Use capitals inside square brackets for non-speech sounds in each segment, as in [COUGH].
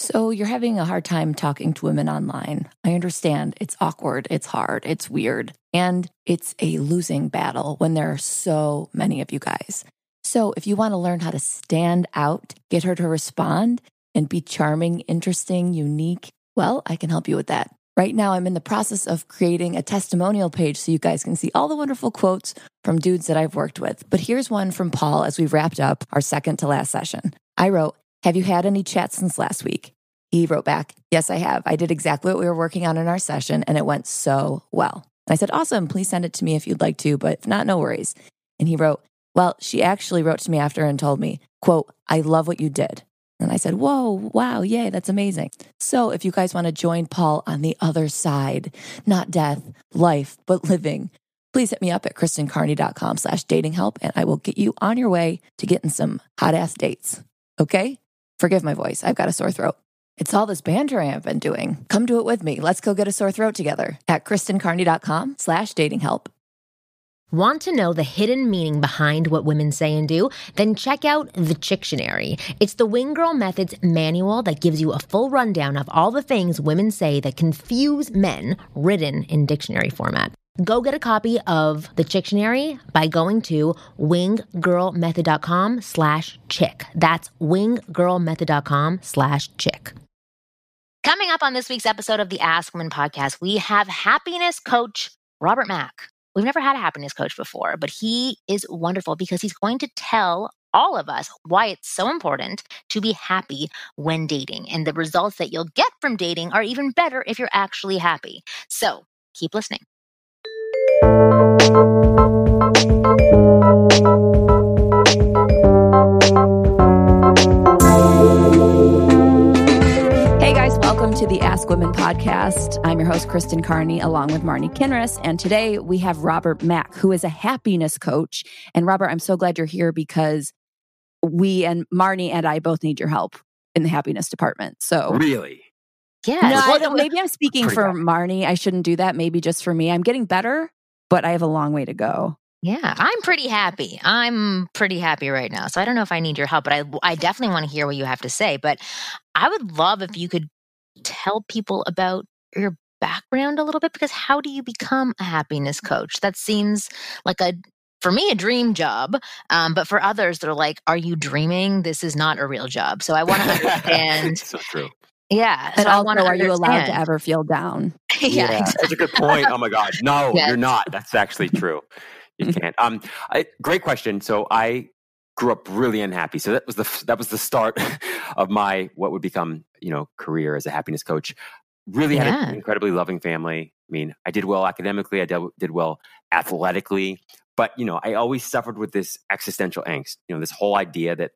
So you're having a hard time talking to women online. I understand it's awkward, it's hard, it's weird, and it's a losing battle when there are so many of you guys. So if you want to learn how to stand out, get her to respond, and be charming, interesting, unique, well, I can help you with that. Right now, I'm in the process of creating a testimonial page so you guys can see all the wonderful quotes from dudes that I've worked with. But here's one from Paul as we wrapped up our second to last session. I wrote, have you had any chats since last week? He wrote back, Yes, I have. I did exactly what we were working on in our session, and it went so well. And I said, Awesome. Please send it to me if you'd like to, but if not, no worries. And he wrote, Well, she actually wrote to me after and told me, quote, I love what you did. And I said, Whoa, wow, yay, that's amazing. So if you guys want to join Paul on the other side, not death, life, but living, please hit me up at kristencarney.com slash dating help and I will get you on your way to getting some hot ass dates. Okay? Forgive my voice. I've got a sore throat. It's all this bantering I've been doing. Come do it with me. Let's go get a sore throat together at kristencarney.com slash dating help. Want to know the hidden meaning behind what women say and do? Then check out The Chictionary. It's the Wing Girl Methods manual that gives you a full rundown of all the things women say that confuse men, written in dictionary format. Go get a copy of The Chictionary by going to winggirlmethod.com slash chick. That's winggirlmethod.com slash chick. Coming up on this week's episode of the Ask Women podcast, we have happiness coach Robert Mack. We've never had a happiness coach before, but he is wonderful because he's going to tell all of us why it's so important to be happy when dating. And the results that you'll get from dating are even better if you're actually happy. So keep listening. Women podcast. I'm your host, Kristen Carney, along with Marni Kinrys. And today we have Robert Mack, who is a happiness coach. And Robert, I'm so glad you're here because we and Marni and I both need your help in the happiness department. So Really? Yeah. no, I don't, maybe I'm speaking Pretty for bad. Marni. I shouldn't do that. Maybe just for me. I'm getting better, but I have a long way to go. Yeah, I'm pretty happy. I'm pretty happy right now. So I don't know if I need your help, but I I definitely want to hear what you have to say. But I would love if you could tell people about your background a little bit because how do you become a happiness coach? That seems like a for me a dream job, um, but for others they're like, "Are you dreaming? This is not a real job." So I want to [LAUGHS] understand. so true. Yeah, And so I also, want to are you allowed to ever feel down? [LAUGHS] yeah, exactly. That's a good point. Oh my God. No, Yes. you're not. That's actually true. You can't. Um, I, great question. So I grew up really unhappy. So that was the that was the start [LAUGHS] of my what would become you know career as a happiness coach. Really had an incredibly loving family. I mean, I did well academically. I did, did well athletically, but you know, I always suffered with this existential angst. You know, this whole idea that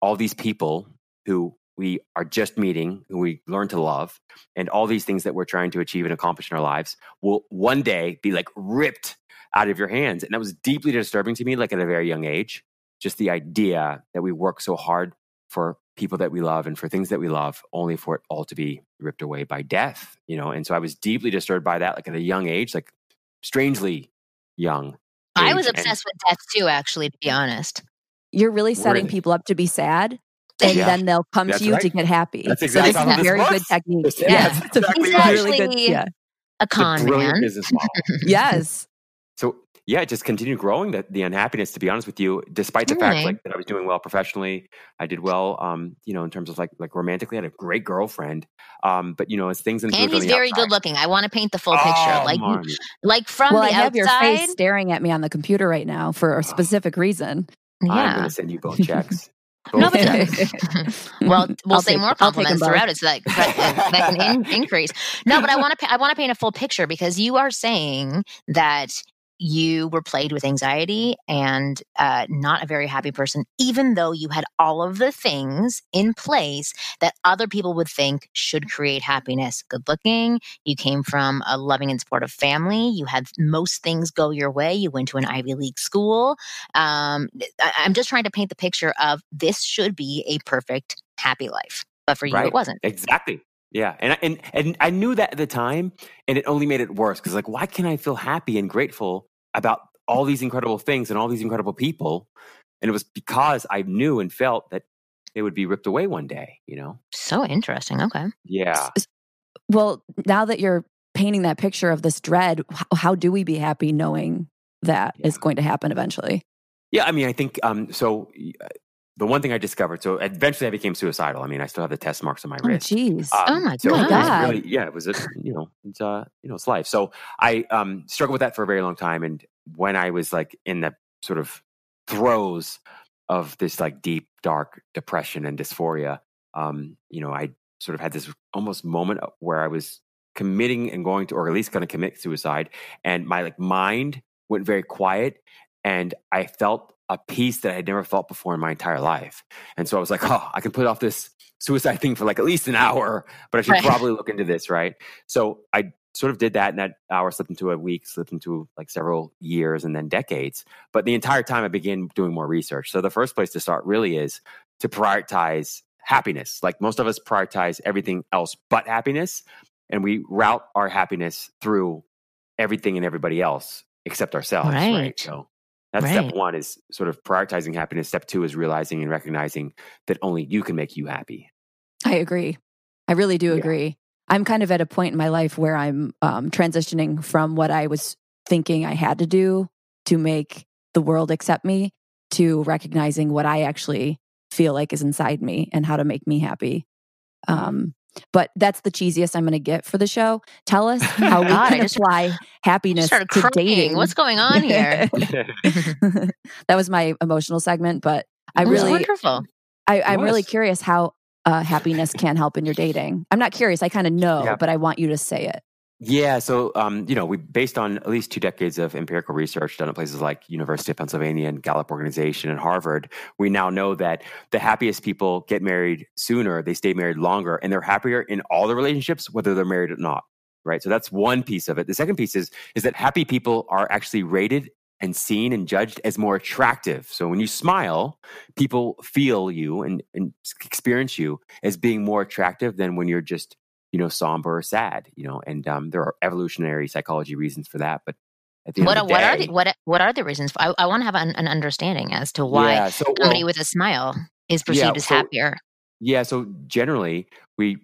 all these people who we are just meeting, who we learn to love, and all these things that we're trying to achieve and accomplish in our lives will one day be like ripped out of your hands. And that was deeply disturbing to me, like at a very young age. Just the idea that we work so hard for people that we love and for things that we love, only for it all to be ripped away by death, you know? And so I was deeply disturbed by that, like at a young age, like strangely young. I was age. And- obsessed with death too. Actually, to be honest. You're really setting Really? people up to be sad, and Yeah. then they'll come That's to you to get happy. That's So exactly this how is a this very good technique. [LAUGHS] It's- [LAUGHS] yeah, Yes, it's exactly right. really good. Yeah. A It's a con man. business model. [LAUGHS] Yes. So yeah, just continue growing the, the unhappiness. To be honest with you, despite the Really? fact like that I was doing well professionally, I did well. Um, you know, in terms of like like romantically, I had a great girlfriend. Um, but you know, as things improved And he's very outside- good looking. I want to paint the full picture. Oh, like, Marni. like from well, the I have your outside. face staring at me on the computer right now for a specific reason. Yeah. I'm going to send you both checks. No, but- [LAUGHS] well, [LAUGHS] we'll I'll say take- more I'll take 'em compliments throughout. It, so that that, that can in, increase. No, but I want to I want to paint a full picture because you are saying that you were plagued with anxiety and uh, not a very happy person, even though you had all of the things in place that other people would think should create happiness. Good looking, you came from a loving and supportive family, you had most things go your way, you went to an Ivy League school. Um, I- I'm just trying to paint the picture of this should be a perfect, happy life. But for you, Right. it wasn't. Exactly. Yeah, and I, and and I knew that at the time, and it only made it worse because like, why can't I feel happy and grateful about all these incredible things and all these incredible people? And it was because I knew and felt that they would be ripped away one day. You know? So interesting. Okay. Yeah. Well, now that you're painting that picture of this dread, how do we be happy knowing that is Yeah. going to happen eventually? Yeah, I mean, I think um, so. The one thing I discovered, so eventually I became suicidal. I mean, I still have the test marks on my Oh, wrist. jeez. Oh my so God. really- yeah, it was a you know it's uh you know it's life. So I um struggled with that for a very long time, and when I was like in the sort of throes of this like deep dark depression and dysphoria, um you know I sort of had this almost moment where I was committing and going to, or at least going to commit suicide, and my like mind went very quiet, and I felt a peace that I had never felt before in my entire life. And so I was like, oh, I can put off this suicide thing for like at least an hour, but I should Right. probably look into this, right? So I sort of did that, and that hour slipped into a week, slipped into like several years and then decades. But the entire time I began doing more research. So the first place to start really is to prioritize happiness. Like most of us prioritize everything else but happiness, and we route our happiness through everything and everybody else except ourselves, right? Right. So that's Right. step one is sort of prioritizing happiness. Step two is realizing and recognizing that only you can make you happy. I agree. I really do Yeah. agree. I'm kind of at a point in my life where I'm um, transitioning from what I was thinking I had to do to make the world accept me to recognizing what I actually feel like is inside me and how to make me happy. Um, but that's the cheesiest I'm going to get for the show. Tell us [LAUGHS] how we God, can just- apply You happiness to crying. dating. What's going [LAUGHS] on here? [LAUGHS] that was my emotional segment, but I It was really, wonderful. I, I'm really curious how uh, happiness can help in your dating. I'm not curious. I kind of know, Yeah. but I want you to say it. Yeah, so um, you know, we based on at least two decades of empirical research done at places like University of Pennsylvania and Gallup Organization and Harvard, we now know that the happiest people get married sooner, they stay married longer, and they're happier in all the relationships, whether they're married or not. Right. So that's one piece of it. The second piece is is that happy people are actually rated and seen and judged as more attractive. So when you smile, people feel you and, and experience you as being more attractive than when you're just you know, somber or sad, you know, and um, there are evolutionary psychology reasons for that. But at the end What, of the what day, are the what what are the reasons? I, I want to have an, an understanding as to why yeah, so, somebody well, with a smile is perceived as so- happier. yeah, so generally we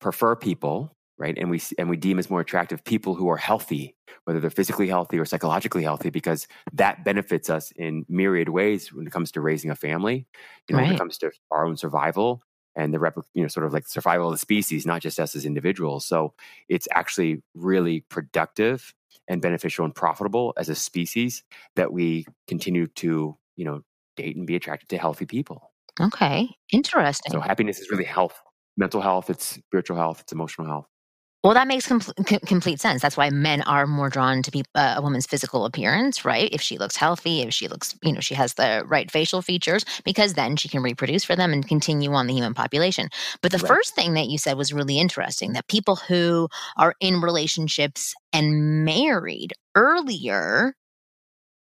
prefer people, right, and we and we deem as more attractive people who are healthy, whether they're physically healthy or psychologically healthy, because that benefits us in myriad ways when it comes to raising a family, you know, when it comes to our own survival and the repli- you know sort of like survival of the species, not just us as individuals. So it's actually really productive and beneficial and profitable as a species that we continue to you know date and be attracted to healthy people. Okay, interesting. So happiness is really health, mental health, it's spiritual health, it's emotional health. Well, that makes com- com- complete sense. That's why men are more drawn to uh, a woman's physical appearance, right? If she looks healthy, if she looks, you know, she has the right facial features, because then she can reproduce for them and continue on the human population. But the Right. first thing that you said was really interesting that people who are in relationships and married earlier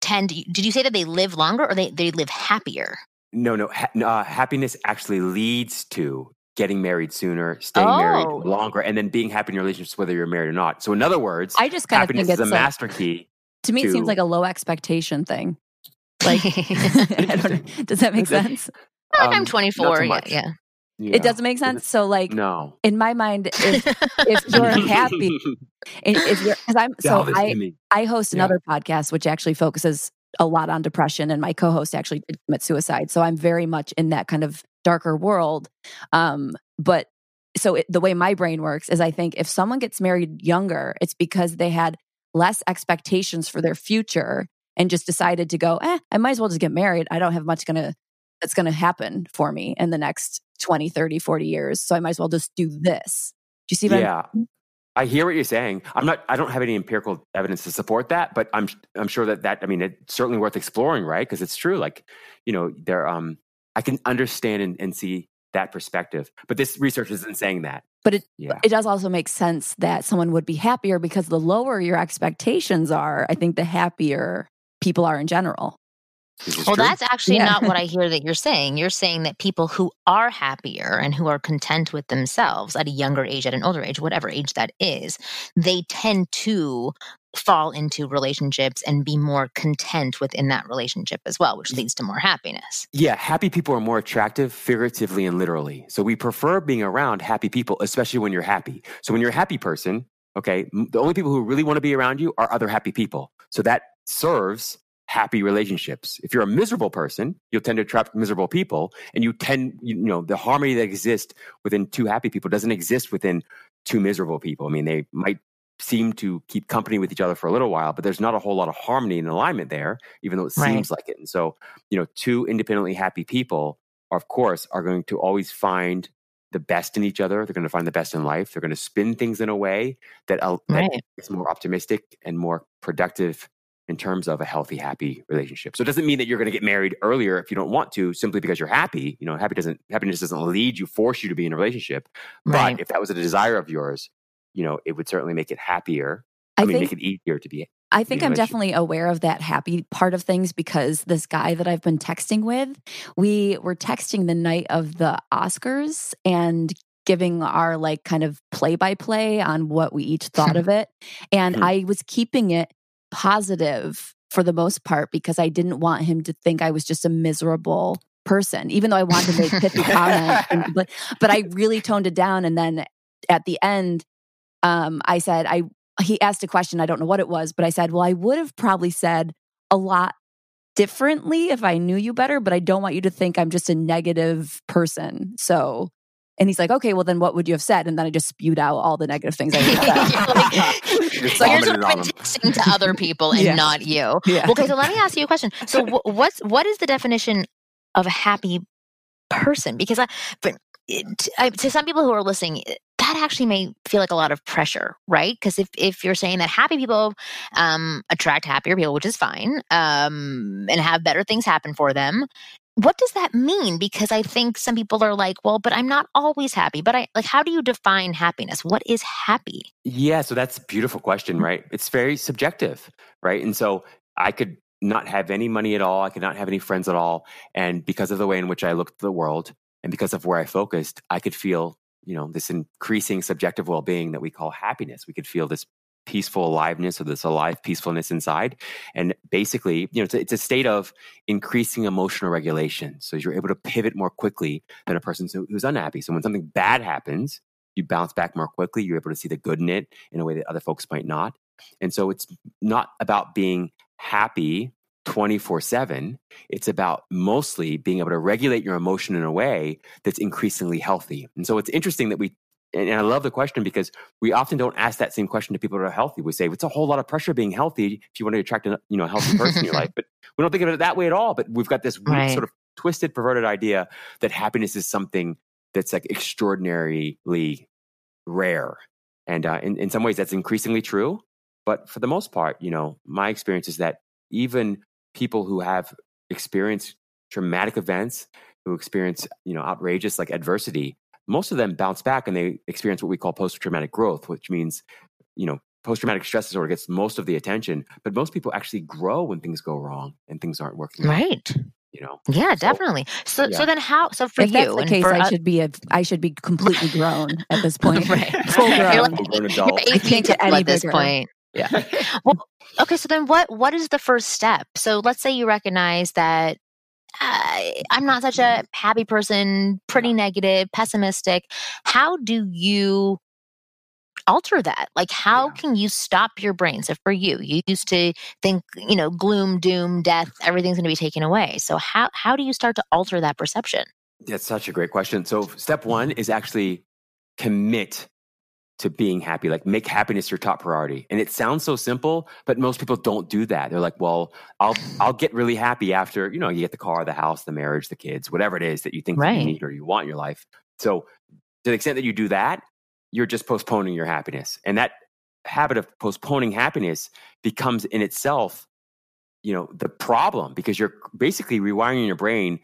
tend to, did you say that they live longer or they, they live happier? No, no, ha- uh, happiness actually leads to getting married sooner, staying married Oh. longer, and then being happy in your relationships whether you're married or not. So in other words, I just kind of happiness think is it's a like, master key. to me, it seems like a low expectation thing. Like, [LAUGHS] [LAUGHS] I don't, does that make That- sense? Like, Um, I'm 24. so Yeah, yeah. Yeah. It doesn't make sense. So, like, No. in my mind, if, if [LAUGHS] you're happy, if you're, because I'm, so Delve I, me. I host Yeah. another podcast which actually focuses a lot on depression, and my co-host actually did commit suicide. So I'm very much in that kind of darker world. Um, but so it, the way my brain works is, I think if someone gets married younger, it's because they had less expectations for their future and just decided to go, eh, I might as well just get married. I don't have much gonna that's gonna happen for me in the next 20, 30, 40 years. So I might as well just do this. Do you see what I'm yeah. I hear what you're saying. I'm not. I don't have any empirical evidence to support that, but I'm. I'm sure that that. I mean, it's certainly worth exploring, right? Because it's true. Like, you know, there. Um, I can understand and, and see that perspective, but this research isn't saying that. But it Yeah. it does also make sense that someone would be happier because the lower your expectations are, I think the happier people are in general. Well, true. that's actually Yeah. not what I hear that you're saying. You're saying that people who are happier and who are content with themselves at a younger age, at an older age, whatever age that is, they tend to fall into relationships and be more content within that relationship as well, which leads to more happiness. Yeah, happy people are more attractive figuratively and literally. So we prefer being around happy people, especially when you're happy. So when you're a happy person, okay, the only people who really want to be around you are other happy people. So that serves happy relationships. If you're a miserable person, you'll tend to attract miserable people and you tend you know, the harmony that exists within two happy people doesn't exist within two miserable people. I mean, they might seem to keep company with each other for a little while, but there's not a whole lot of harmony and alignment there, even though it Right. seems like it. And so, you know, two independently happy people, of course, are going to always find the best in each other. They're going to find the best in life. They're going to spin things in a way that, uh, Right. is more optimistic and more productive in terms of a healthy, happy relationship. So it doesn't mean that you're going to get married earlier if you don't want to, simply because you're happy. You know, happy doesn't happiness doesn't lead you, force you to be in a relationship. Right. But if that was a desire of yours, you know, it would certainly make it happier. I, I, mean, think make it easier to be. I think I'm definitely aware of that happy part of things because this guy that I've been texting with, we were texting the night of the Oscars and giving our like kind of play by play on what we each thought of [LAUGHS] it. And Hmm. I was keeping it positive for the most part because I didn't want him to think I was just a miserable person, even though I wanted to make [LAUGHS] pithy comments. and- but, but I really toned it down. And then at the end, um, I said, I he asked a question. I don't know what it was, but I said, well, I would have probably said a lot differently if I knew you better, but I don't want you to think I'm just a negative person. So, and he's like, okay, well, then what would you have said? And then I just spewed out all the negative things I would said. [LAUGHS] So you're vomited sort of on been texting to other people and Yeah. not you. Yeah. Okay, so let me ask you a question. So wh- what's what is the definition of a happy person? Because I, but it, I, to some people who are listening, that actually may feel like a lot of pressure, right? Because if if you're saying that happy people um, attract happier people, which is fine, um, and have better things happen for them. What does that mean? Because I think some people are like, well, but I'm not always happy. But I like, how do you define happiness? What is happy? Yeah, so that's a beautiful question, right? It's very subjective, right? And so I could not have any money at all. I could not have any friends at all. And because of the way in which I looked at the world and because of where I focused, I could feel, you know, this increasing subjective well being that we call happiness. We could feel this peaceful aliveness or this alive peacefulness inside. And basically, you know, it's a, it's a state of increasing emotional regulation. So you're able to pivot more quickly than a person who's unhappy. So when something bad happens, you bounce back more quickly. You're able to see the good in it in a way that other folks might not. And so it's not about being happy 24 7. It's about mostly being able to regulate your emotion in a way that's increasingly healthy. And so it's interesting that we, and I love the question because we often don't ask that same question to people that are healthy. We say it's a whole lot of pressure being healthy if you want to attract a you know a healthy person in your [LAUGHS] life, but we don't think of it that way at all. But we've got this weird Right. sort of twisted, perverted idea that happiness is something that's like extraordinarily rare. And uh, in, in some ways, that's increasingly true. But for the most part, you know, my experience is that even people who have experienced traumatic events, who experience, you know, outrageous like adversity, most of them bounce back and they experience what we call post traumatic growth, which means, you know, post traumatic stress disorder gets most of the attention, but most people actually grow when things go wrong and things aren't working. out, Right. You know, Yeah, So- definitely. So, yeah. so then how? So for if that's you, the and case, for I oth- should be a, I should be completely grown at this [LAUGHS] point. Right. Full [LAUGHS] You're grown. like- full-grown you're adult. eight can't get any at this bigger. point. Yeah. [LAUGHS] well, Okay, so then what? What is the first step? So let's say you recognize that. Uh, I'm not such a happy person, pretty negative, pessimistic. How do you alter that? Like, how Yeah. can you stop your brain? So, for you, you used to think, you know, gloom, doom, death, everything's going to be taken away. So, how how do you start to alter that perception? That's such a great question. So, step one is actually commit to being happy, like make happiness your top priority. And it sounds so simple, but most people don't do that. They're like, well, I'll I'll get really happy after, you know, you get the car, the house, the marriage, the kids, whatever it is that you think that Right. you need or you want in your life. So, to the extent that you do that, you're just postponing your happiness. And that habit of postponing happiness becomes in itself, you know, the problem because you're basically rewiring your brain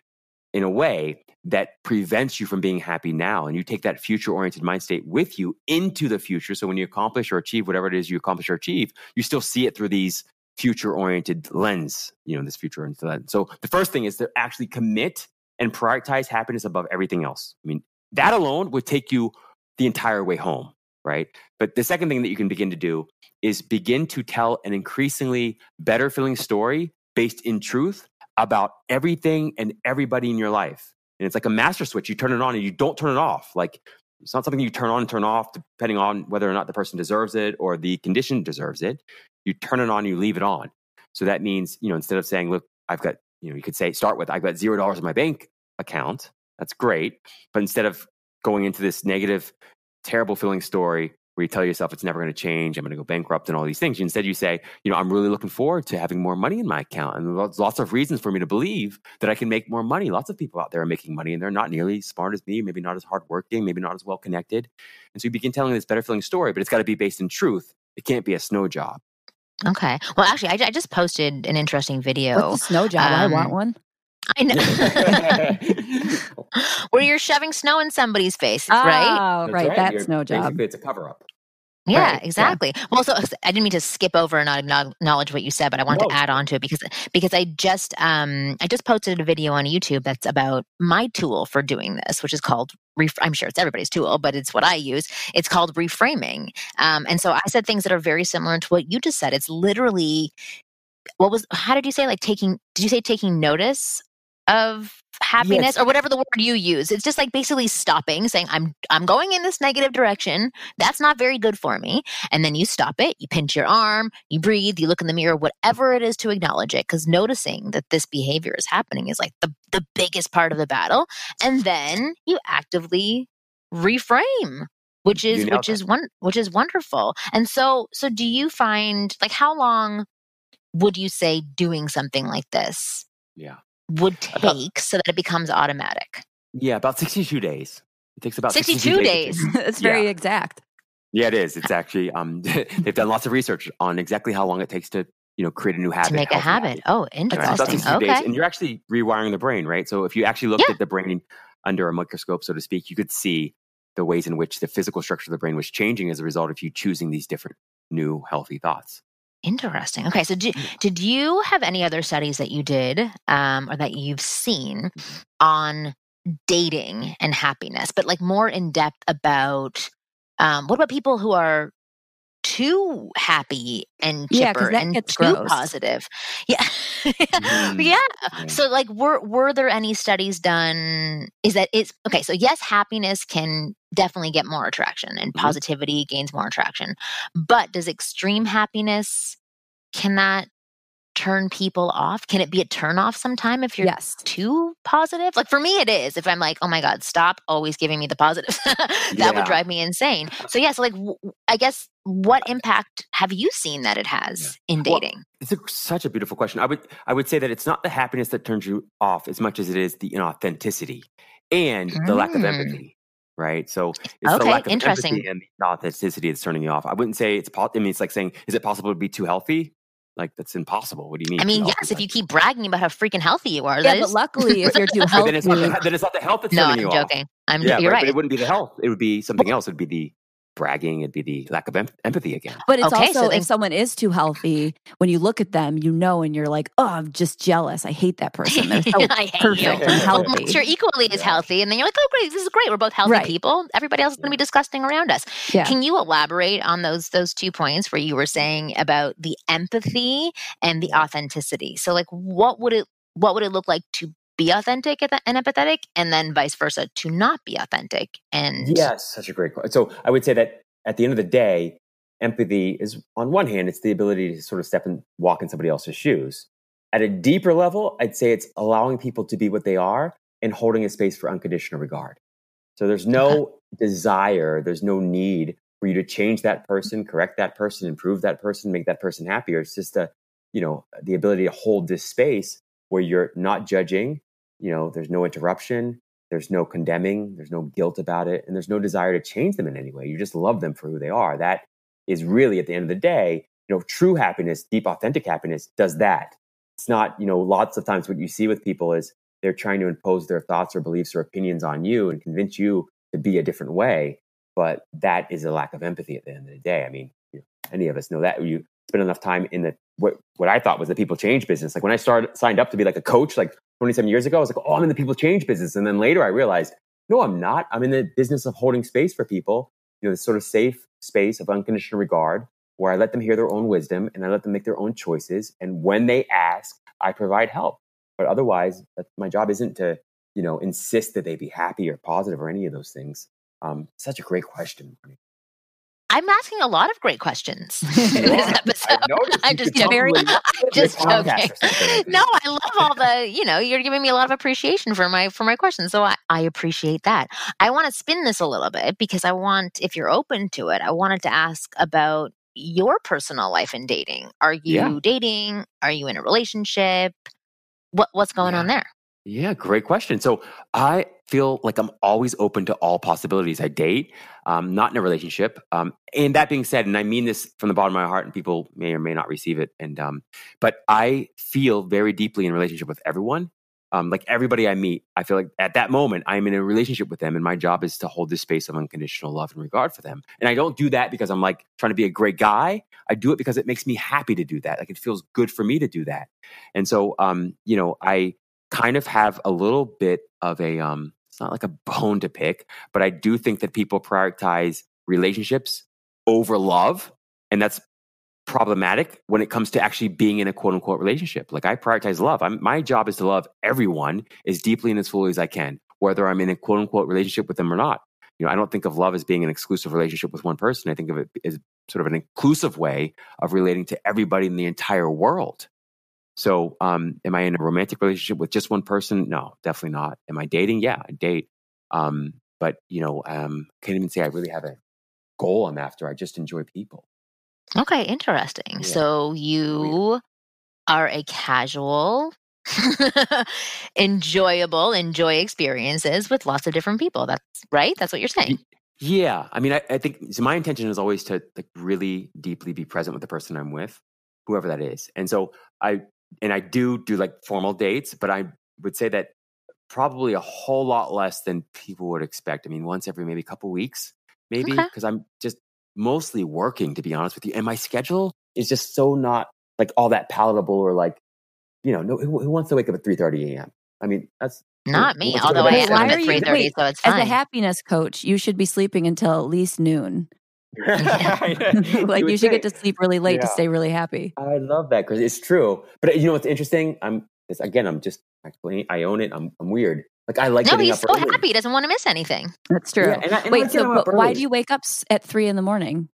in a way that prevents you from being happy now. And you take that future oriented mind state with you into the future. So when you accomplish or achieve whatever it is you accomplish or achieve, you still see it through these future oriented lens, you know, this future oriented lens. So the first thing is to actually commit and prioritize happiness above everything else. I mean, that alone would take you the entire way home, right? But the second thing that you can begin to do is begin to tell an increasingly better feeling story based in truth about everything and everybody in your life. And it's like a master switch. You turn it on and you don't turn it off. Like it's not something you turn on and turn off depending on whether or not the person deserves it or the condition deserves it. You turn it on, you leave it on. So that means, you know, instead of saying, look, I've got, you know, you could say, start with, I've got zero dollars in my bank account. That's great. But instead of going into this negative, terrible feeling story where you tell yourself it's never going to change, I'm going to go bankrupt and all these things. Instead, you say, you know, I'm really looking forward to having more money in my account. And there's lots of reasons for me to believe that I can make more money. Lots of people out there are making money and they're not nearly as smart as me, maybe not as hardworking, maybe not as well connected. And so you begin telling this better feeling story, but it's got to be based in truth. It can't be a snow job. Okay. Well, actually, I, I just posted an interesting video. What's a snow job? I want Um, one. I know. [LAUGHS] Where you're shoving snow in somebody's face, right? Oh, right. That's You're- no job. Basically, it's a cover up. Yeah, Right, yeah. exactly. Well, so I didn't mean to skip over and not acknowledge what you said, but I wanted No. to add on to it because because I just um I just posted a video on YouTube that's about my tool for doing this, which is called ref- I'm sure it's everybody's tool, but it's what I use. It's called reframing. Um, and so I said things that are very similar to what you just said. It's literally what was how did you say like taking did you say taking notice of happiness Yes. or whatever the word you use. It's just like basically stopping saying i'm i'm going in this negative direction. That's not very good for me. And then you stop it. You pinch your arm. You breathe. You look in the mirror. Whatever it is to acknowledge it because noticing that this behavior is happening is like the, the biggest part of the battle. And then you actively reframe which is which is one which is wonderful. And so so do you find like how long would you say doing something like this Yeah. Would About- take so that it becomes automatic Yeah, about 62 days. It takes about 62 to days. [LAUGHS] change. it's very Yeah. exact. Yeah, it is. It's actually um, [LAUGHS] they've done lots of research on exactly how long it takes to you know create a new habit, to make a healthy habit oh about interesting 62 okay days, and you're actually rewiring the brain, right? So if you actually looked Yeah. at the brain under a microscope, so to speak, you could see the ways in which the physical structure of the brain was changing as a result of you choosing these different new healthy thoughts. Interesting. Okay, so did, did you have any other studies that you did um, or that you've seen Mm-hmm. on dating and happiness, but like more in depth about um, what about people who are too happy and Yeah, chipper that and gets too gross. positive? [LAUGHS] Yeah, [LAUGHS] Mhm. yeah. Yeah. So, like, were were there any studies done? Is that it's okay? So, yes, happiness can definitely get more attraction, and Mhm. positivity gains more attraction. But does extreme happiness can that turn people off? Can it be a turn off sometime if you're Yes. too positive? Like for me, it is. If I'm like, oh my god, stop always giving me the positive, [LAUGHS] that Yeah. would drive me insane. So, yeah. So, like, w- I guess what impact have you seen that it has in Well, dating? It's a, such a beautiful question. I would I would say that it's not the happiness that turns you off as much as it is the inauthenticity and the lack of Mm. empathy. Right. So it's Okay, the lack of interesting. empathy and the authenticity that's turning you off. I wouldn't say it's po- I mean it's like saying, is it possible to be too healthy? Like that's impossible. What do you mean? I mean, yes, if Like- you keep bragging about how freaking healthy you are, Yeah, that but is. luckily, if you're too [LAUGHS] But then it's, not healthy, the, then it's not the health that's no, turning I'm you off. joking. I'm. Yeah, you're right, right. But it wouldn't be the health. It would be something else. It'd be the bragging. It'd be the lack of em- empathy again. But it's Okay, also then- if someone is too healthy, when you look at them, you know, and you're like, oh, I'm just jealous. I hate that person. They're so [LAUGHS] I hate perfect you. and Well, [LAUGHS] Well, healthy. unless you're equally as healthy, and then you're like, oh, great, this is great. We're both healthy Right. people. Everybody else is going to be disgusting around us. Yeah. Can you elaborate on those those two points where you were saying about the empathy and the authenticity? So, like, what would it what would it look like to be authentic and empathetic, and then vice versa to not be authentic and Yes, such a great question. So I would say that at the end of the day, empathy is on one hand, it's the ability to sort of step and walk in somebody else's shoes. At a deeper level, I'd say it's allowing people to be what they are and holding a space for unconditional regard. So there's no desire, there's no need for you to change that person, correct that person, improve that person, make that person happier. It's just a, you know, the ability to hold this space where you're not judging, you know, there's no interruption, There's no condemning, there's no guilt about it, and there's no desire to change them in any way. You just love them for who they are. That is really at the end of the day, you know, true happiness, deep authentic happiness does that. It's not, you know, lots of times what you see with people is they're trying to impose their thoughts or beliefs or opinions on you and convince you to be a different way. But that is a lack of empathy at the end of the day. I mean, you know, any of us know that. You spend enough time in the what what I thought was the people change business. Like when I started signed up to be like a coach, like 27 years ago, I was like, oh, I'm in the people change business. And then later I realized, no, I'm not. I'm in the business of holding space for people, you know, this sort of safe space of unconditional regard where I let them hear their own wisdom and I let them make their own choices. And when they ask, I provide help. But otherwise, my job isn't to, you know, insist that they be happy or positive or any of those things. Um, such a great question. I'm asking a lot of great questions [LAUGHS] [LAUGHS] in this episode. I'm just very, I'm just joking. no, I love all the, you know, you're giving me a lot of appreciation for my for my questions. So I, I appreciate that. I want to spin this a little bit because I want, if you're open to it, I wanted to ask about your personal life in dating. Are you yeah. dating? Are you in a relationship? What what's going yeah. on there? Yeah, great question. So I feel like I'm always open to all possibilities. I date, um, not in a relationship. Um, and that being said, and I mean this from the bottom of my heart, and people may or may not receive it. And um, but I feel very deeply in relationship with everyone. Um, like everybody I meet, I feel like at that moment I'm in a relationship with them, and my job is to hold this space of unconditional love and regard for them. And I don't do that because I'm like trying to be a great guy. I do it because it makes me happy to do that. Like it feels good for me to do that. And so, um, you know, I kind of have a little bit of a um it's not like a bone to pick, but I do think that people prioritize relationships over love. And that's problematic when it comes to actually being in a quote unquote relationship. Like I prioritize love. I'm, my job is to love everyone as deeply and as fully as I can, whether I'm in a quote unquote relationship with them or not. You know, I don't think of love as being an exclusive relationship with one person. I think of it as sort of an inclusive way of relating to everybody in the entire world. So, um, am I in a romantic relationship with just one person? No, definitely not. Am I dating? Yeah, I date. Um, but you know, um, can't even say I really have a goal I'm after. I just enjoy people. Okay, interesting. Yeah. So you are a casual, [LAUGHS] enjoyable, enjoy experiences with lots of different people. That's right. That's what you're saying. Yeah, I mean, I, I think so. My intention is always to like really deeply be present with the person I'm with, whoever that is. And so I and I do do like formal dates, but I would say that probably a whole lot less than people would expect. I mean, once every maybe a couple weeks, maybe because okay. I'm just mostly working to be honest with you, and my schedule is just so not like all that palatable or like you know, no, who, who wants to wake up at three thirty a.m. I mean, that's not me. Although I am at three thirty, so it's fine. As a happiness coach, you should be sleeping until at least noon. [LAUGHS] [LAUGHS] like you, you should get to sleep really late yeah. to stay really happy. I love that because it's true. But you know what's interesting? I'm again. I'm just actually I own it. I'm I'm weird. Like I like. No, he's so early. happy. He doesn't want to miss anything. That's true. Yeah, and I, and Wait, so why do you wake up at three in the morning?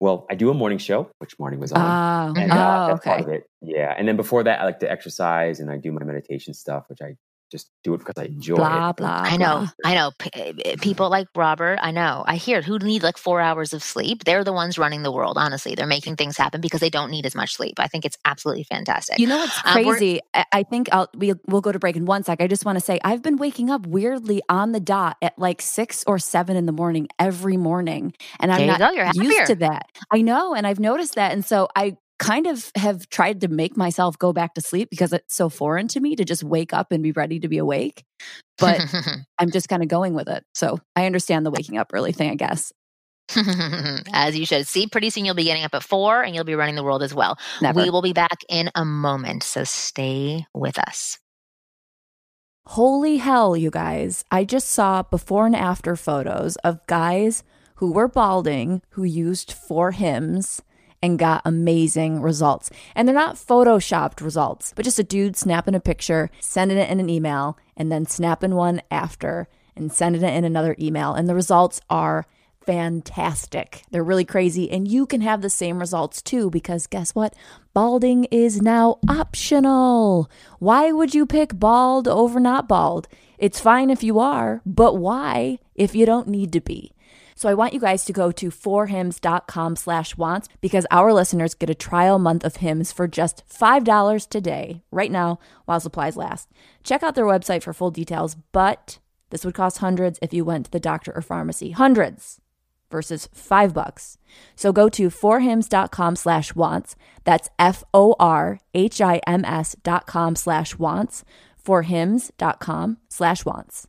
Well, I do a morning show, which morning was on. Oh, and, uh, oh okay. Yeah, and then before that, I like to exercise and I do my meditation stuff, which I just do it because I enjoy blah, it. Blah, I know, blah. I know. P- eh, eh, people like Robert, I know. I hear who need like four hours of sleep. They're the ones running the world. Honestly, they're making things happen because they don't need as much sleep. I think it's absolutely fantastic. You know what's um, crazy? Um, I think I'll we, we'll go to break in one sec. I just want to say I've been waking up weirdly on the dot at like six or seven in the morning every morning, and I'm not used to that. I know, and I've noticed that, and so I kind of have tried to make myself go back to sleep because it's so foreign to me to just wake up and be ready to be awake. But [LAUGHS] I'm just kind of going with it. So I understand the waking up early thing, I guess. [LAUGHS] as you should. See, pretty soon you'll be getting up at four and you'll be running the world as well. Never. We will be back in a moment. So stay with us. Holy hell, you guys. I just saw before and after photos of guys who were balding who used 4Hims and got amazing results. And they're not photoshopped results, but just a dude snapping a picture, sending it in an email, and then snapping one after and sending it in another email. And the results are fantastic. They're really crazy. And you can have the same results too, because guess what? Balding is now optional. Why would you pick bald over not bald? It's fine if you are, but why if you don't need to be? So I want you guys to go to forhims.com slash wants because our listeners get a trial month of Hims for just $5 today, right now, while supplies last. Check out their website for full details, but This would cost hundreds if you went to the doctor or pharmacy. Hundreds versus five bucks. So go to forhims.com slash wants. That's F-O-R-H-I-M-S dot com slash wants. Forhims.com slash wants.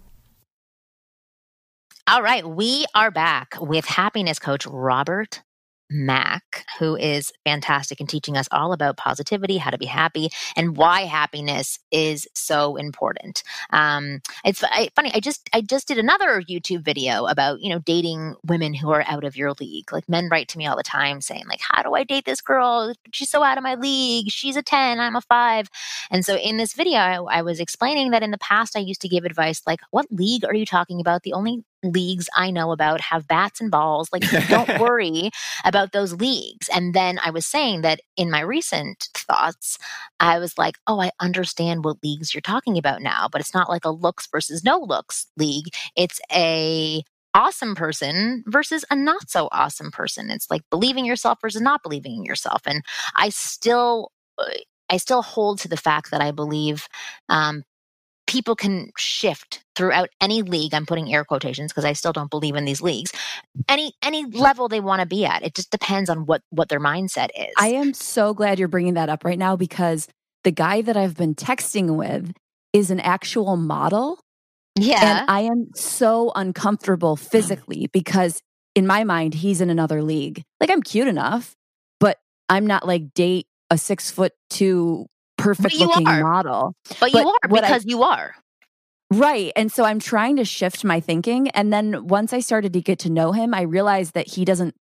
All right, we are back with happiness coach Robert Mack, who is fantastic in teaching us all about positivity, how to be happy, and why happiness is so important. Um, it's I, funny. I just I just did another YouTube video about you know dating women who are out of your league. Like men write to me all the time saying like, "How do I date this girl? She's so out of my league. She's a ten, I'm a five. And so in this video, I, I was explaining that in the past I used to give advice like, "What league are you talking about? The only leagues I know about have bats and balls. Like, don't [LAUGHS] worry about those leagues. And then I was saying that in my recent thoughts, I was like, oh, I understand what leagues you're talking about now, but it's not like a looks versus no looks league. It's a awesome person versus a not so awesome person. It's like believing yourself versus not believing in yourself. And I still, uh, I still hold to the fact that I believe um, people can shift throughout any league i'm putting air quotations because i still don't believe in these leagues any any level they want to be at it just depends on what what their mindset is I am so glad you're bringing that up right now because the guy that I've been texting with is an actual model. yeah And I am so uncomfortable mm. physically because in my mind, he's in another league. Like I'm cute enough, but I'm not like date a six foot two perfect looking are. model. but you are what I- because you are Right. And so I'm trying to shift my thinking. And then once I started to get to know him, I realized that he doesn't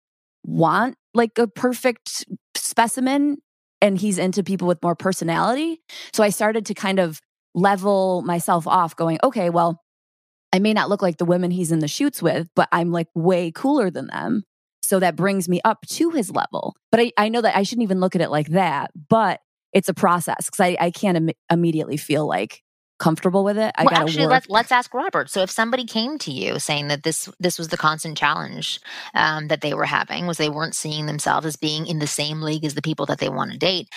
want like a perfect specimen and he's into people with more personality. So I started to kind of level myself off, going, okay, well, I may not look like the women he's in the shoots with, but I'm like way cooler than them. So that brings me up to his level. But I, I know that I shouldn't even look at it like that, but it's a process because I, I can't Im- immediately feel like comfortable with it. I well, actually, work. let's let's ask Robert. So, if somebody came to you saying that this this was the constant challenge um, that they were having, was they weren't seeing themselves as being in the same league as the people that they want to date,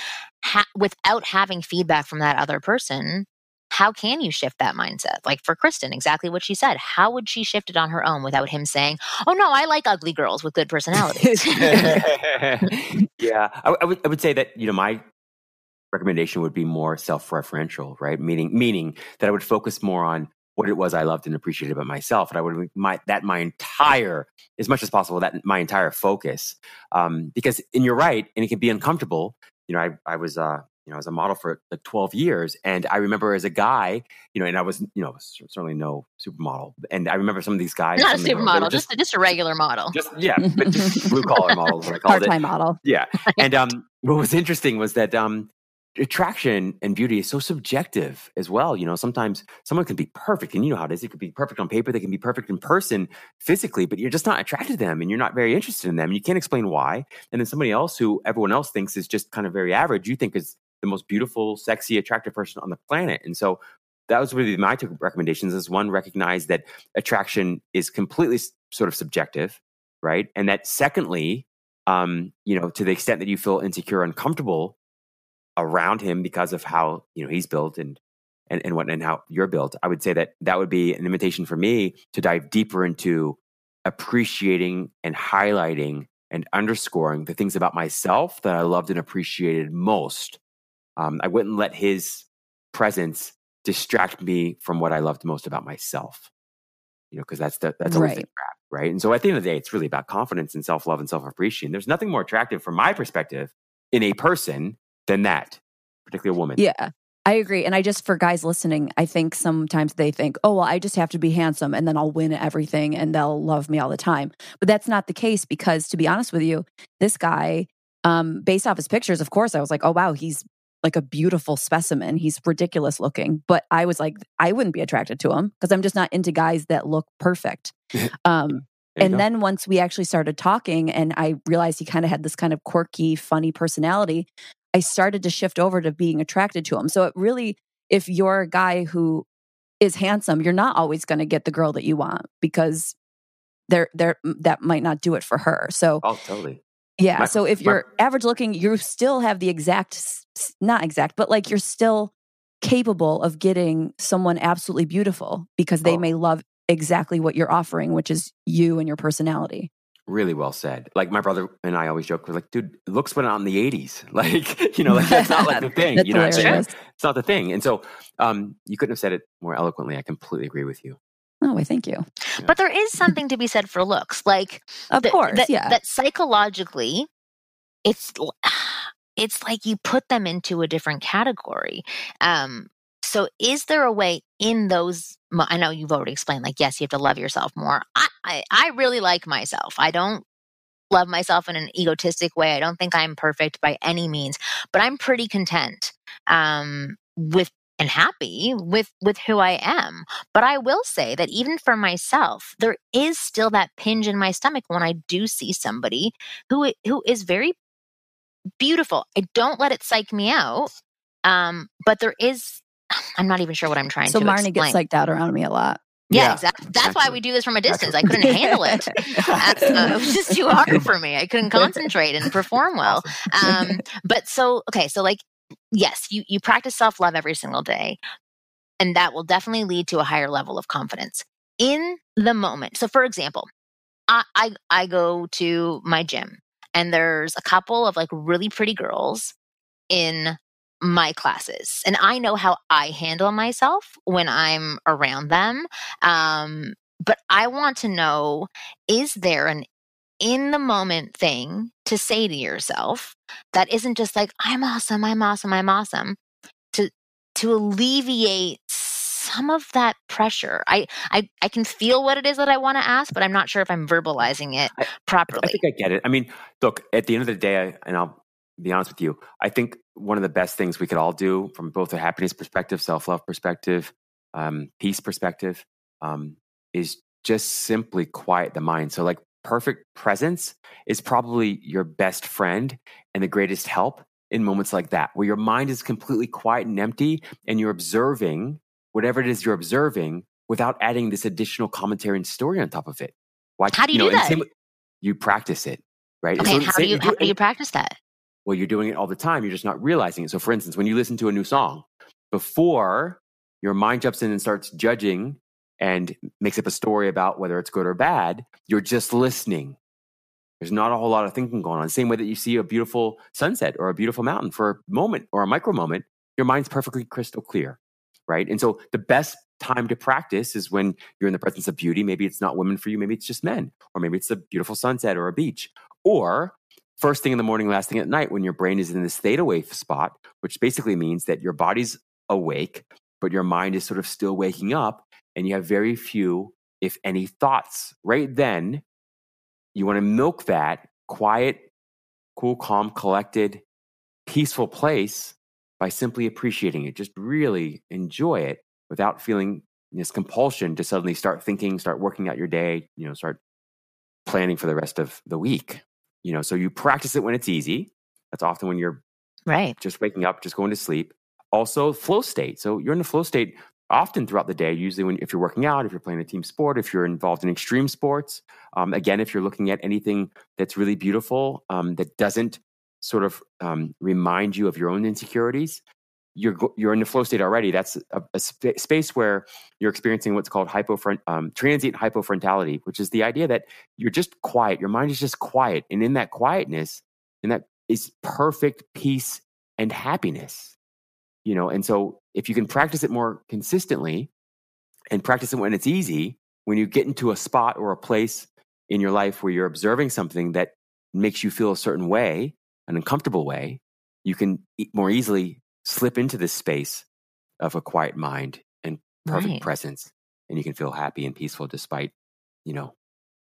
ha- without having feedback from that other person, how can you shift that mindset? Like for Kristen, exactly what she said. How would she shift it on her own without him saying, "Oh no, I like ugly girls with good [LAUGHS] personalities"? [LAUGHS] [LAUGHS] yeah, I, I would I would say that you know my recommendation would be more self-referential, right? Meaning meaning that I would focus more on what it was I loved and appreciated about myself, and I would make my that my entire as much as possible that my entire focus, um, because and you're right, and it can be uncomfortable. You know, I I was uh you know as a model for like 12 years, and I remember as a guy, you know, and I was you know certainly no supermodel, and I remember some of these guys, Not a some of them were- they were supermodel, just a, just a regular model. just yeah, but just blue collar models, what I [LAUGHS] called part it. time model. Yeah. And um, what was interesting was that um, attraction and beauty is so subjective as well. You know, sometimes someone can be perfect, and you know how it is. It could be perfect on paper, they can be perfect in person physically, but you're just not attracted to them and you're not very interested in them. And you can't explain why. And then somebody else who everyone else thinks is just kind of very average, you think is the most beautiful, sexy, attractive person on the planet. And so that was really my two recommendations is one, recognize that attraction is completely sort of subjective, right? And that secondly, um, you know, to the extent that you feel insecure, uncomfortable around him because of how you know he's built and and and what and how you're built, I would say that that would be an invitation for me to dive deeper into appreciating and highlighting and underscoring the things about myself that I loved and appreciated most. Um, I wouldn't let his presence distract me from what I loved most about myself. You know, because that's the that's always the Right. trap, right? And so at the end of the day, it's really about confidence and self love and self appreciation. There's nothing more attractive from my perspective in a person than that, particularly a woman. Yeah. I agree. And I just, for guys listening, I think sometimes they think, oh, well, I just have to be handsome and then I'll win everything and they'll love me all the time. But that's not the case because, to be honest with you, this guy, um, based off his pictures, of course, I was like, oh, wow, he's like a beautiful specimen. He's ridiculous looking. But I was like, I wouldn't be attracted to him because I'm just not into guys that look perfect. [LAUGHS] Um, and go. then once we actually started talking and I realized he kind of had this kind of quirky, funny personality, I started to shift over to being attracted to him. So it really, if you're a guy who is handsome, you're not always going to get the girl that you want because there there that might not do it for her. So oh, totally. yeah, My- so if my- you're average looking, you still have the exact not exact, but like you're still capable of getting someone absolutely beautiful because they Oh. may love exactly what you're offering, which is you and your personality. Really well said. Like my brother and I always joke, we're like, dude, looks went out in the 80s. [LAUGHS] Like, you know, like that's not like the [LAUGHS] thing. You know what I'm saying? hilarious. It's not the thing. And so um, you couldn't have said it more eloquently. I completely agree with you. Oh, wait, thank you. But there is something to be said for looks. Like Of that- course, that, yeah. that psychologically it's l- [SIGHS] it's like you put them into a different category um so is there a way in those i know you've already explained like yes you have to love yourself more i i, I really like myself i don't love myself in an egotistic way i don't think i'm perfect by any means but i'm pretty content um with and happy with with who i am but I will say that even for myself, there is still that pinch in my stomach when I do see somebody who who is very beautiful. I don't let it psych me out. Um, but there is I'm not even sure what I'm trying so to So Marni explain. gets psyched out around me a lot. yeah, Yeah, exactly. That's why we do this from a distance. I couldn't handle it. [LAUGHS] That's, uh, it was just too hard for me. I couldn't concentrate and perform well. Um, but so okay, so like yes, you you practice self love every single day, and that will definitely lead to a higher level of confidence in the moment. So, for example, I I, I go to my gym, and there's a couple of like really pretty girls in my classes and i know how i handle myself when i'm around them um, but i want to know is there an in the moment thing to say to yourself that isn't just like i'm awesome i'm awesome i'm awesome to to alleviate some of that pressure i i, I can feel what it is that i want to ask but i'm not sure if i'm verbalizing it I- properly I think I get it. I mean, look, at the end of the day, I, and I'll be honest with you, I think one of the best things we could all do from both a happiness perspective, self love perspective, um, peace perspective, um, is just simply quiet the mind. So, like, perfect presence is probably your best friend and the greatest help in moments like that, where your mind is completely quiet and empty and you're observing whatever it is you're observing without adding this additional commentary and story on top of it. Why, How do you do that? same you practice it, right? Okay so how say- do you how do you practice that well, you're doing it all the time. You're just not realizing it. So, for instance, when you listen to a new song, before your mind jumps in and starts judging and makes up a story about whether it's good or bad, you're just listening. There's not a whole lot of thinking going on. Same way that you see a beautiful sunset or a beautiful mountain for a moment or a micro moment, your mind's perfectly crystal clear, right? And so, the best time to practice is when you're in the presence of beauty. Maybe it's not women for you, maybe it's just men, or maybe it's a beautiful sunset or a beach, or first thing in the morning, last thing at night, when your brain is in this theta wave spot, which basically means that your body's awake, but your mind is sort of still waking up, and you have very few, if any, thoughts. Right then, you want to milk that quiet, cool, calm, collected, peaceful place by simply appreciating it. Just really enjoy it without feeling this compulsion to suddenly start thinking, start working out your day, you know, start planning for the rest of the week. You know, so you practice it when it's easy. That's often when you're right just waking up, just going to sleep. Also, flow state. So you're in the flow state often throughout the day. Usually, when if you're working out, if you're playing a team sport, if you're involved in extreme sports. Um, again, if you're looking at anything that's really beautiful um, that doesn't sort of um, remind you of your own insecurities, you're you're in the flow state already. That's a, a sp- space where you're experiencing what's called hypofront um, transient hypofrontality, which is the idea that you're just quiet. Your mind is just quiet, and in that quietness, and that is perfect peace and happiness. You know, and so if you can practice it more consistently, and practice it when it's easy, when you get into a spot or a place in your life where you're observing something that makes you feel a certain way, an uncomfortable way, you can more easily slip into this space of a quiet mind and perfect Right. presence and you can feel happy and peaceful despite you know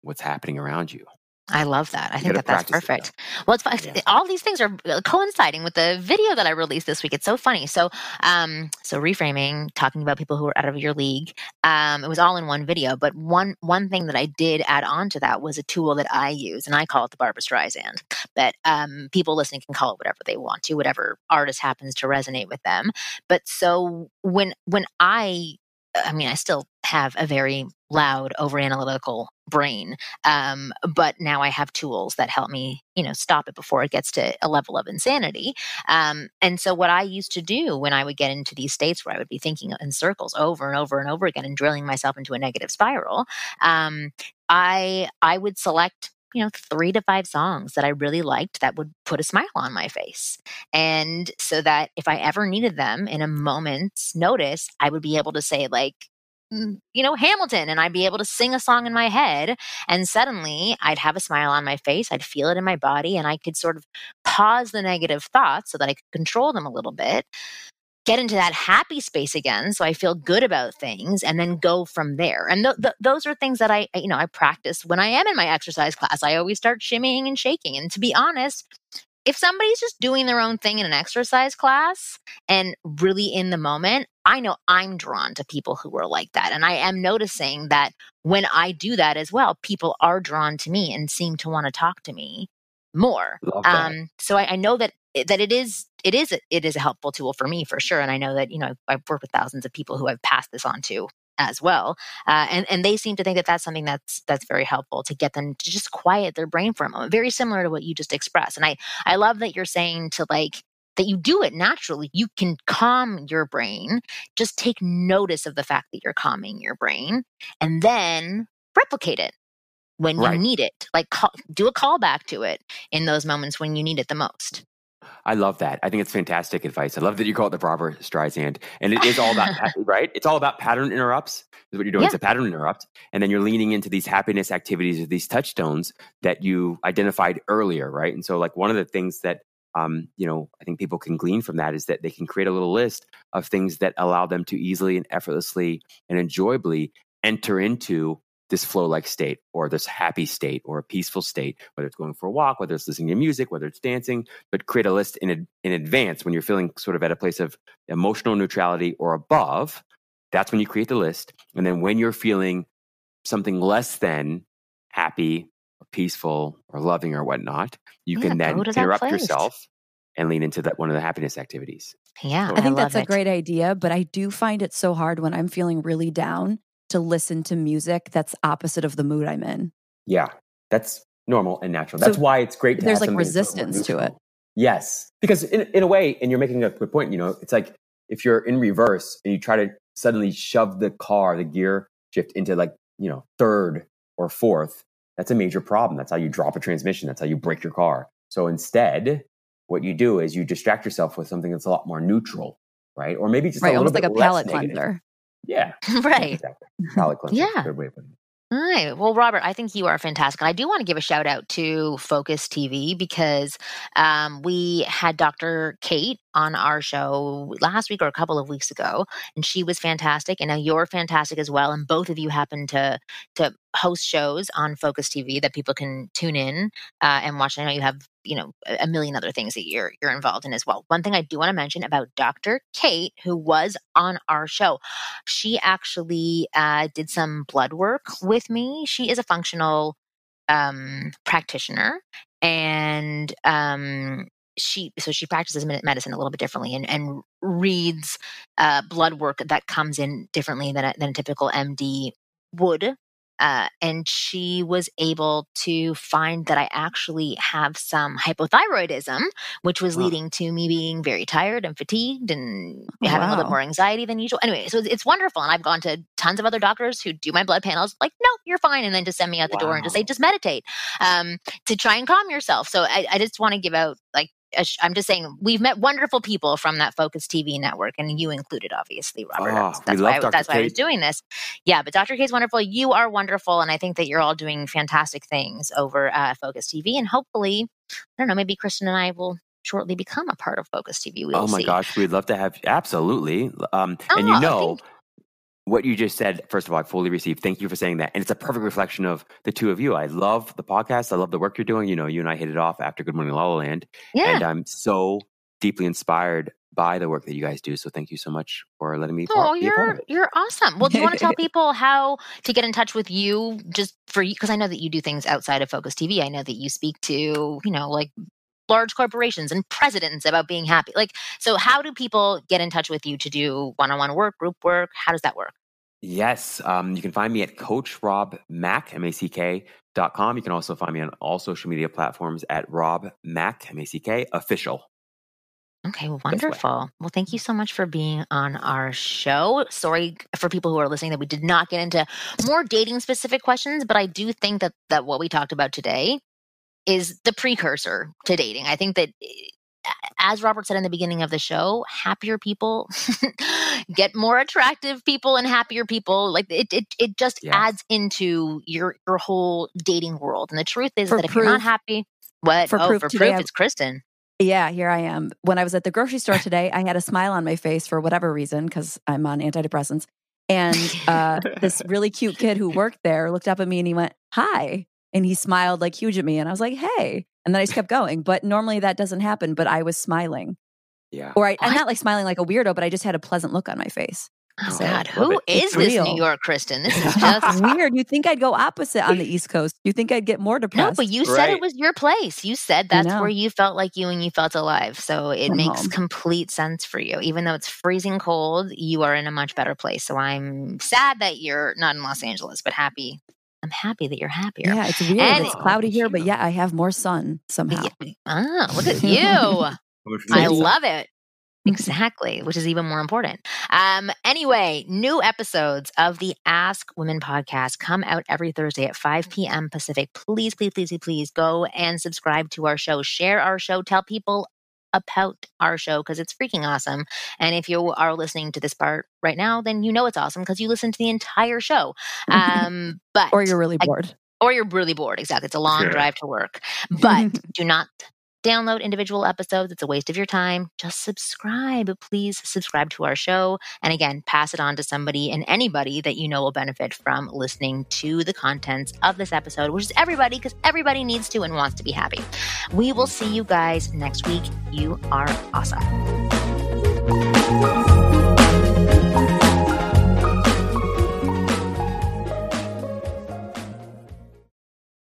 what's happening around you I love that. I You think that that's practice it, perfect. Well, it's fun. Yeah. All these things are uh, coinciding with the video that I released this week. It's so funny. So, um, so reframing, talking about people who are out of your league. Um, it was all in one video, but one one thing that I did add on to that was a tool that I use, and I call it the Barbra Streisand. But um, people listening can call it whatever they want to, whatever artist happens to resonate with them. But so when when I I mean, I still have a very loud, over analytical brain. Um, but now I have tools that help me, you know, stop it before it gets to a level of insanity. Um, and so what I used to do when I would get into these states where I would be thinking in circles over and over and over again and drilling myself into a negative spiral, um, I I would select you know three to five songs that I really liked that would put a smile on my face, and so that if I ever needed them in a moment's notice, I would be able to say like Mm. you know, Hamilton, and I'd be able to sing a song in my head. And suddenly I'd have a smile on my face, I'd feel it in my body, and I could sort of pause the negative thoughts so that I could control them a little bit, get into that happy space again. So I feel good about things and then go from there. And th- th- those are things that I, you know, I practice when I am in my exercise class. I always start shimmying and shaking. And to be honest, if somebody's just doing their own thing in an exercise class and really in the moment, I know I'm drawn to people who are like that. And I am noticing that when I do that as well, people are drawn to me and seem to want to talk to me more. Um, so I, I know that that it is it is a, it is a helpful tool for me for sure. And I know that you know I've worked with thousands of people who I've passed this on to as well, uh, and and they seem to think that that's something that's that's very helpful to get them to just quiet their brain for a moment. Very similar to what you just expressed. And I I love that you're saying to like that you do it naturally. You can calm your brain. Just take notice of the fact that you're calming your brain, and then replicate it when Right. you need it. Like call, do a callback to it in those moments when you need it the most. I love that. I think it's fantastic advice. I love that you call it the Barbra Streisand, and it is all about [LAUGHS] right. It's all about pattern interrupts. Is what you're doing. It's a pattern interrupt, and then you're leaning into these happiness activities or these touchstones that you identified earlier, right? And so, like one of the things that um, you know, I think people can glean from that is that they can create a little list of things that allow them to easily and effortlessly and enjoyably enter into this flow like state or this happy state or a peaceful state, whether it's going for a walk, whether it's listening to music, whether it's dancing, but create a list in, in advance when you're feeling sort of at a place of emotional neutrality or above. That's when you create the list. And then when you're feeling something less than happy peaceful or loving or whatnot, you Yeah, can then interrupt place. yourself and lean into that one of the happiness activities. Yeah, So- I think love that's a great idea, but I do find it so hard when I'm feeling really down to listen to music that's opposite of the mood I'm in. Yeah, that's normal and natural. That's So why it's great to there's, like, something that's a little more resistance to it. Yes, because in, in a way, and you're making a good point, you know, it's like if you're in reverse and you try to suddenly shove the car, the gear shift into like, you know, third or fourth, that's a major problem. That's how you drop a transmission. That's how you break your car. So instead, what you do is you distract yourself with something that's a lot more neutral, right? Or maybe just Right, a little almost like a palate negative. cleanser. Yeah, [LAUGHS] right. exactly. Palate [LAUGHS] cleanser. Yeah. Good way of putting it. Right. Well, Robert, I think you are fantastic. I do want to give a shout out to Focus TV because um, we had Dr. Kate on our show last week or a couple of weeks ago, and she was fantastic. And now you're fantastic as well. And both of you happen to to host shows on Focus TV that people can tune in uh, and watch. I know you have you know a million other things that you're you're involved in as well. One thing I do want to mention about Dr. Kate, who was on our show, she actually uh, did some blood work with me. She is a functional um, practitioner, and um, she so she practices medicine a little bit differently and, and reads uh, blood work that comes in differently than a, than a typical MD would. Uh, and she was able to find that I actually have some hypothyroidism, which was Wow. leading to me being very tired and fatigued and Oh, having a little bit more anxiety than usual. Anyway, so it's, it's wonderful. And I've gone to tons of other doctors who do my blood panels, like, no, you're fine. And then just send me out the door and just say, just meditate um, to try and calm yourself. So I, I just want to give out, like, I'm just saying, we've met wonderful people from that Focus TV network, and you included, obviously, Robert. Oh, that's we that's love why, I, Dr. that's why I was doing this. Yeah, but Dr. K is wonderful. You are wonderful, and I think that you're all doing fantastic things over uh, Focus TV. And hopefully, I don't know, maybe Kristen and I will shortly become a part of Focus TV. We'll oh my see. gosh, we'd love to have absolutely. Um, and Oh, you know, thank- what you just said, first of all, I fully received. Thank you for saying that. And it's a perfect reflection of the two of you. I love the podcast. I love the work you're doing. You know, you and I hit it off after Good Morning La La Land. Yeah. And I'm so deeply inspired by the work that you guys do. So thank you so much for letting me Oh, part, part you're you're awesome. Well, do you want to tell [LAUGHS] people how to get in touch with you? Just for you, because I know that you do things outside of Focus TV. I know that you speak to you know like large corporations and presidents about being happy. Like, so how do people get in touch with you to do one-on-one work, group work? How does that work? Yes. Um, you can find me at Coach Rob Mack, M A C K dot com. You can also find me on all social media platforms at Rob Mack, M A C K official. Okay, well, Best way. wonderful. Well, thank you so much for being on our show. Sorry for people who are listening that we did not get into more dating specific questions, but I do think that that what we talked about today is the precursor to dating. I think that eh, as Robert said in the beginning of the show, happier people [LAUGHS] get more attractive people and happier people. Like it it, it just Yes. adds into your your whole dating world. And the truth is For that if you're not happy, what? for oh, proof for proof, it's Kristen. Yeah, here I am. When I was at the grocery store [LAUGHS] today, I had a smile on my face for whatever reason because I'm on antidepressants. And [LAUGHS] uh, this really cute kid who worked there looked up at me and he went, Hi. And he smiled like huge at me. And I was like, Hey. And then I just kept going. But normally that doesn't happen. But I was smiling. Yeah. Or I, I'm not like smiling like a weirdo, but I just had a pleasant look on my face. Oh So, God, who is it. is this real. New York Kristen? This is [LAUGHS] just weird. You think I'd go opposite on the East Coast. You think I'd get more depressed? no, depressed. but you said it was your place. You said I that's know. where you felt like you and you felt alive. So it I'm makes home. complete sense for you. Even though it's freezing cold, you are in a much better place. So I'm sad that you're not in Los Angeles, but happy. I'm happy that you're happier. yeah, it's weird. And- it's cloudy here, but yeah, I have more sun somehow. Yeah. Ah, look at you. [LAUGHS] I love it. Exactly, which is even more important. Um, anyway, new episodes of the Ask Women podcast come out every Thursday at 5 p.m. Pacific. Please, please, please, please go and subscribe to our show. Share our show. Tell people about our show because it's freaking awesome. And if you are listening to this part right now, then you know it's awesome because you listen to the entire show. [LAUGHS] Um, but or you're really I- bored. or you're really bored. Exactly. It's a long Sure. drive to work. But do not download individual episodes. It's a waste of your time. Just subscribe. Please subscribe to our show. And again, pass it on to somebody and anybody that you know will benefit from listening to the contents of this episode, which is everybody, because everybody needs to and wants to be happy. We will see you guys next week. You are awesome.